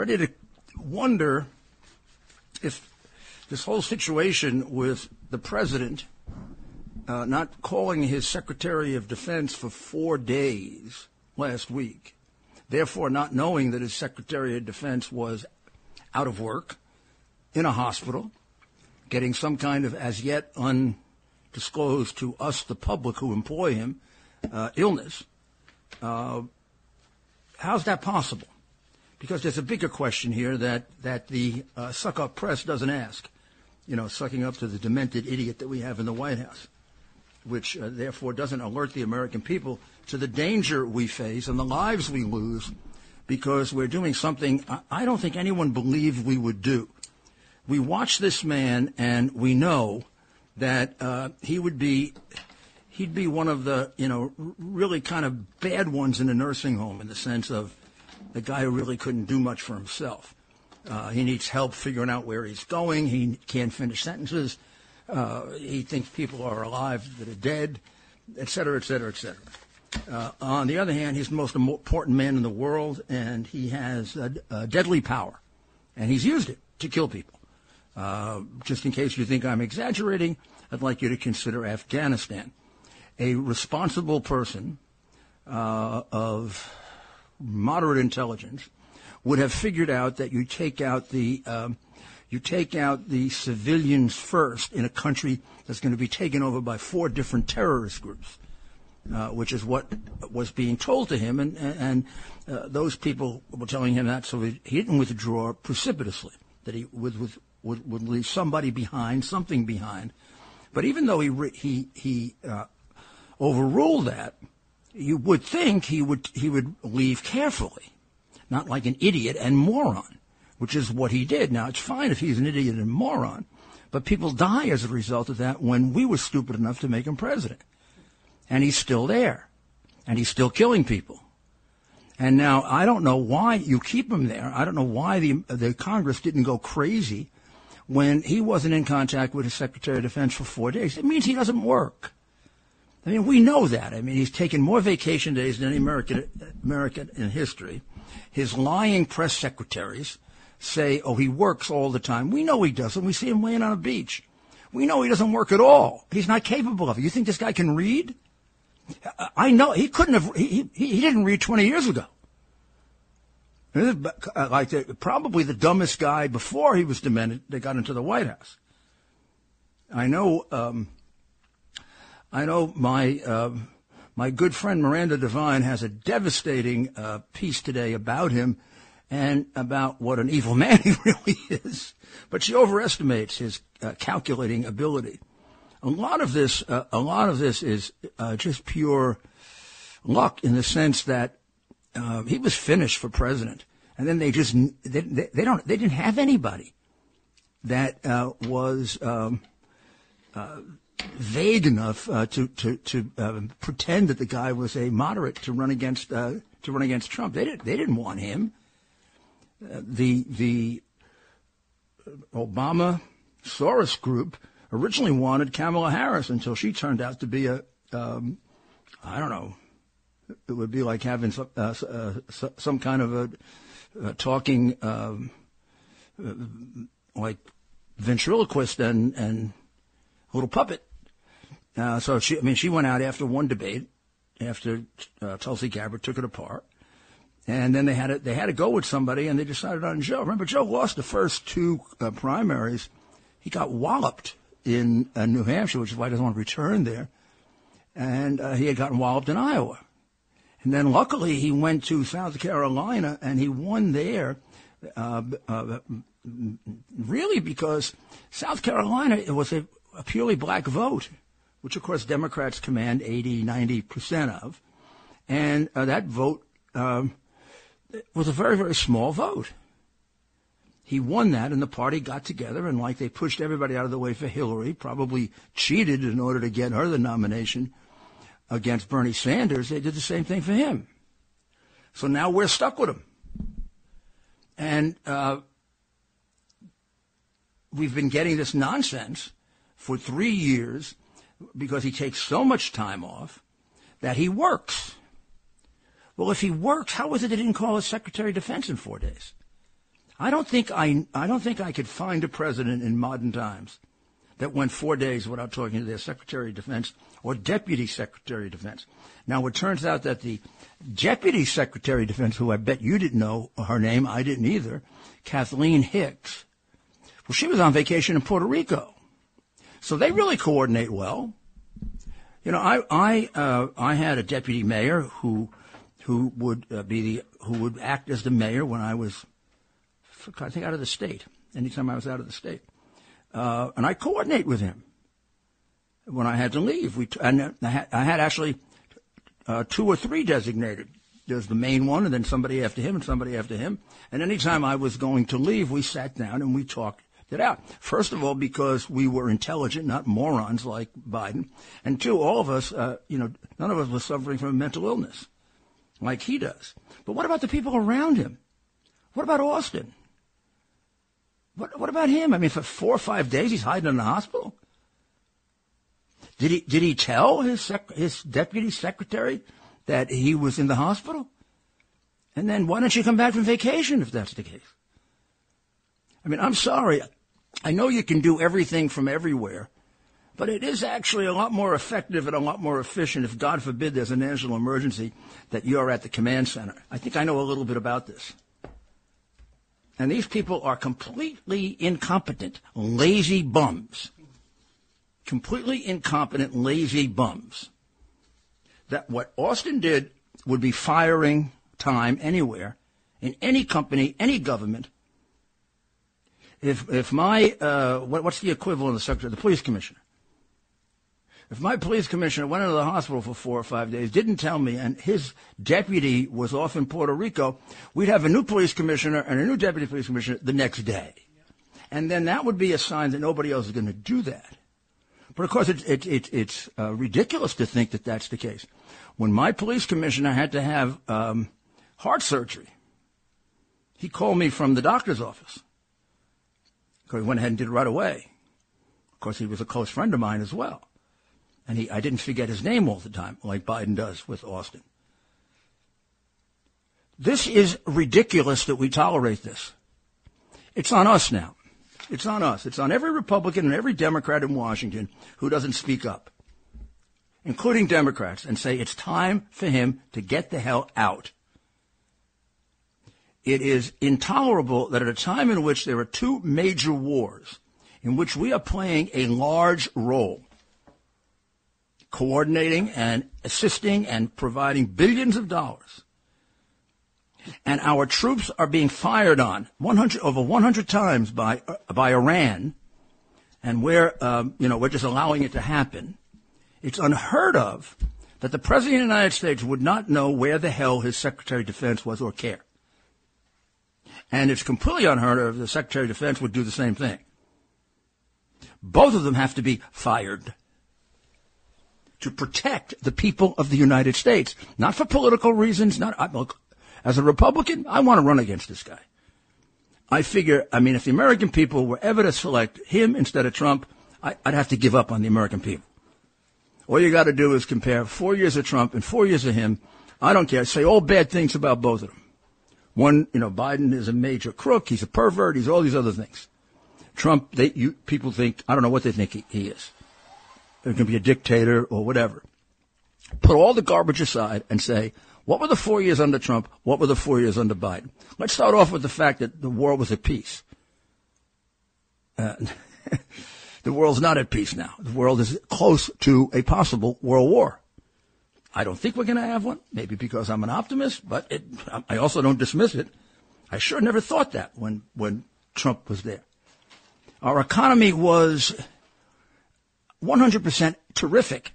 ready to wonder if this whole situation with the president uh, not calling his Secretary of Defense for four days last week, therefore not knowing that his Secretary of Defense was out of work, in a hospital, getting some kind of as yet undisclosed to us, the public who employ him, uh, illness. Uh, how's that possible? Because there's a bigger question here that, that the uh, suck up press doesn't ask. You know, sucking up to the demented idiot that we have in the White House, which uh, therefore doesn't alert the American people to the danger we face and the lives we lose because we're doing something I don't think anyone believed we would do. We watch this man and we know that uh, he would be he'd be one of the you know really kind of bad ones in a nursing home in the sense of the guy who really couldn't do much for himself. Uh, he needs help figuring out where he's going. He can't finish sentences. Uh, he thinks people are alive that are dead, et cetera, et cetera, et cetera. Uh, on the other hand, he's the most important man in the world, and he has a, a deadly power, and he's used it to kill people. Uh, just in case you think I'm exaggerating, I'd like you to consider Afghanistan. A responsible person uh, of moderate intelligence would have figured out that you take out the um, you take out the civilians first in a country that's going to be taken over by four different terrorist groups uh, which is what was being told to him, and, and uh, those people were telling him that, so he, didn't withdraw precipitously, that he would, would, would, leave somebody behind, something behind. But even though he, he, he uh, overruled that, you would think he would, he would leave carefully, not like an idiot and moron, which is what he did. Now, it's fine if he's an idiot and moron, but people die as a result of that when we were stupid enough to make him president and he's still there, and he's still killing people. And now I don't know why you keep him there. I don't know why the the Congress didn't go crazy when he wasn't in contact with his Secretary of Defense for four days. It means he doesn't work. I mean, we know that. I mean, he's taken more vacation days than any American American in history. His lying press secretaries say, "Oh, he works all the time." We know he doesn't. We see him laying on a beach. We know he doesn't work at all. He's not capable of it. You think this guy can read? I know he couldn't have. He, he, he didn't read 20 years ago. Like the, probably the dumbest guy before he was demented that got into the White House. I know. Um, I know my uh, my good friend Miranda Devine has a devastating uh, piece today about him and about what an evil man he really is. But she overestimates his uh, calculating ability. A lot of this, uh, a lot of this is uh, just pure luck in the sense that uh, he was finished for president, and then they just they, they don't they didn't have anybody that uh, was um, uh, vague enough uh, to to to um, pretend that the guy was a moderate to run against to run against Trump. They didn't they didn't want him. the the Obama Soros group originally wanted Kamala Harris until she turned out to be a, um, I don't know, it would be like having some, uh, uh, some kind of a, a talking, um, uh, like ventriloquist and, and little puppet. Uh, so she, I mean, she went out after one debate, after uh, Tulsi Gabbard took it apart, and then they had to, they had to go with somebody, and they decided on Joe. Remember, Joe lost the first two uh, primaries. He got walloped in uh, New Hampshire, which is why he doesn't want to return there. And uh, he had gotten walloped in Iowa. And then luckily he went to South Carolina and he won there, uh, really because South Carolina it was a, a, purely black vote, which of course Democrats command 80, 90% of. And uh, that vote um, was a very, very small vote. He won that, and the party got together, and like they pushed everybody out of the way for Hillary, probably cheated in order to get her the nomination against Bernie Sanders, they did the same thing for him. So now we're stuck with him. And uh, we've been getting this nonsense for three years because he takes so much time off that he works. Well, if he works, how is it they didn't call his Secretary of Defense in four days? I don't think I, I don't think I could find a president in modern times that went four days without talking to their Secretary of Defense or Deputy Secretary of Defense. Now, it turns out that the Deputy Secretary of Defense, who I bet you didn't know her name, I didn't either, Kathleen Hicks, well, she was on vacation in Puerto Rico. So they really coordinate well. You know, I I uh, I had a deputy mayor who who would uh, be the who would act as the mayor when I was I think out of the state. Anytime I was out of the state, uh, and I coordinate with him when I had to leave. We and I had, I had actually uh, two or three designated. There's the main one, and then somebody after him, and somebody after him. And anytime I was going to leave, we sat down and we talked it out. First of all, because we were intelligent, not morons like Biden, and two, all of us, uh, you know, none of us was suffering from a mental illness like he does. But what about the people around him? What about Austin? What, what about him? I mean, for four or five days he's hiding in the hospital. Did he did he tell his sec- his deputy secretary that he was in the hospital? And then why don't you come back from vacation if that's the case? I mean, I'm sorry. I know you can do everything from everywhere, but it is actually a lot more effective and a lot more efficient if, God forbid, there's a national emergency that you're at the command center. I think I know a little bit about this. And these people are completely incompetent, lazy bums. Completely incompetent, lazy bums. That what Austin did would be firing time anywhere, in any company, any government, if if my uh, what, what's the equivalent of the secretary, the police commissioner? If my police commissioner went into the hospital for four or five days, didn't tell me, and his deputy was off in Puerto Rico, we'd have a new police commissioner and a new deputy police commissioner the next day. And then that would be a sign that nobody else is going to do that. But of course, it's, it, it, it's uh, ridiculous to think that that's the case. When my police commissioner had to have um, heart surgery, he called me from the doctor's office. Because he went ahead and did it right away. Of course, he was a close friend of mine as well. And he, I didn't forget his name all the time, like Biden does with Austin. This is ridiculous that we tolerate this. It's on us now. It's on us. It's on every Republican and every Democrat in Washington who doesn't speak up, including Democrats, and say it's time for him to get the hell out. It is intolerable that at a time in which there are two major wars, in which we are playing a large role, coordinating and assisting and providing billions of dollars, and our troops are being fired on 100 over 100 times by uh, by Iran, and we're um, you know we're just allowing it to happen. It's unheard of that the president of the United States would not know where the hell his Secretary of Defense was or care. And it's completely unheard of the Secretary of Defense would do the same thing. Both of them have to be fired to protect the people of the United States, not for political reasons. Not I, look, as a Republican, I want to run against this guy. I figure, I mean, if the American people were ever to select him instead of Trump, I, would have to give up on the American people. All you got to do is compare four years of Trump and four years of him. I don't care. Say all bad things about both of them. One, you know, Biden is a major crook. He's a pervert. He's all these other things. Trump, they, you, people think, I don't know what they think he, he is. He can be a dictator or whatever. Put all the garbage aside and say, what were the four years under Trump? What were the four years under Biden? Let's start off with the fact that the world was at peace. Uh, the world's not at peace now. The world is close to a possible world war. I don't think we're going to have one, maybe because I'm an optimist, but it, I also don't dismiss it. I sure never thought that when, when Trump was there. Our economy was 100% terrific.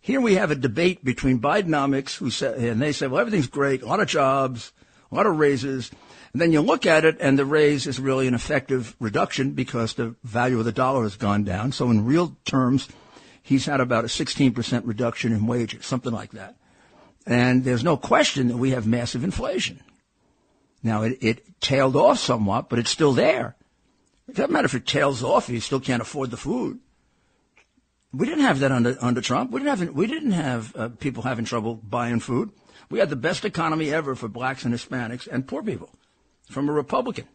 Here we have a debate between Bidenomics, who say, and they say, well, everything's great, a lot of jobs, a lot of raises. And then you look at it, and the raise is really an effective reduction because the value of the dollar has gone down. So in real terms, he's had about a 16% reduction in wages, something like that. And there's no question that we have massive inflation. Now, it, it tailed off somewhat, but it's still there. It doesn't matter if it tails off, you still can't afford the food. We didn't have that under, under Trump. We didn't have, we didn't have uh, people having trouble buying food. We had the best economy ever for blacks and Hispanics and poor people from a Republican.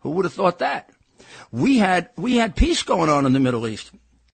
Who would have thought that? We had we had peace going on in the Middle East.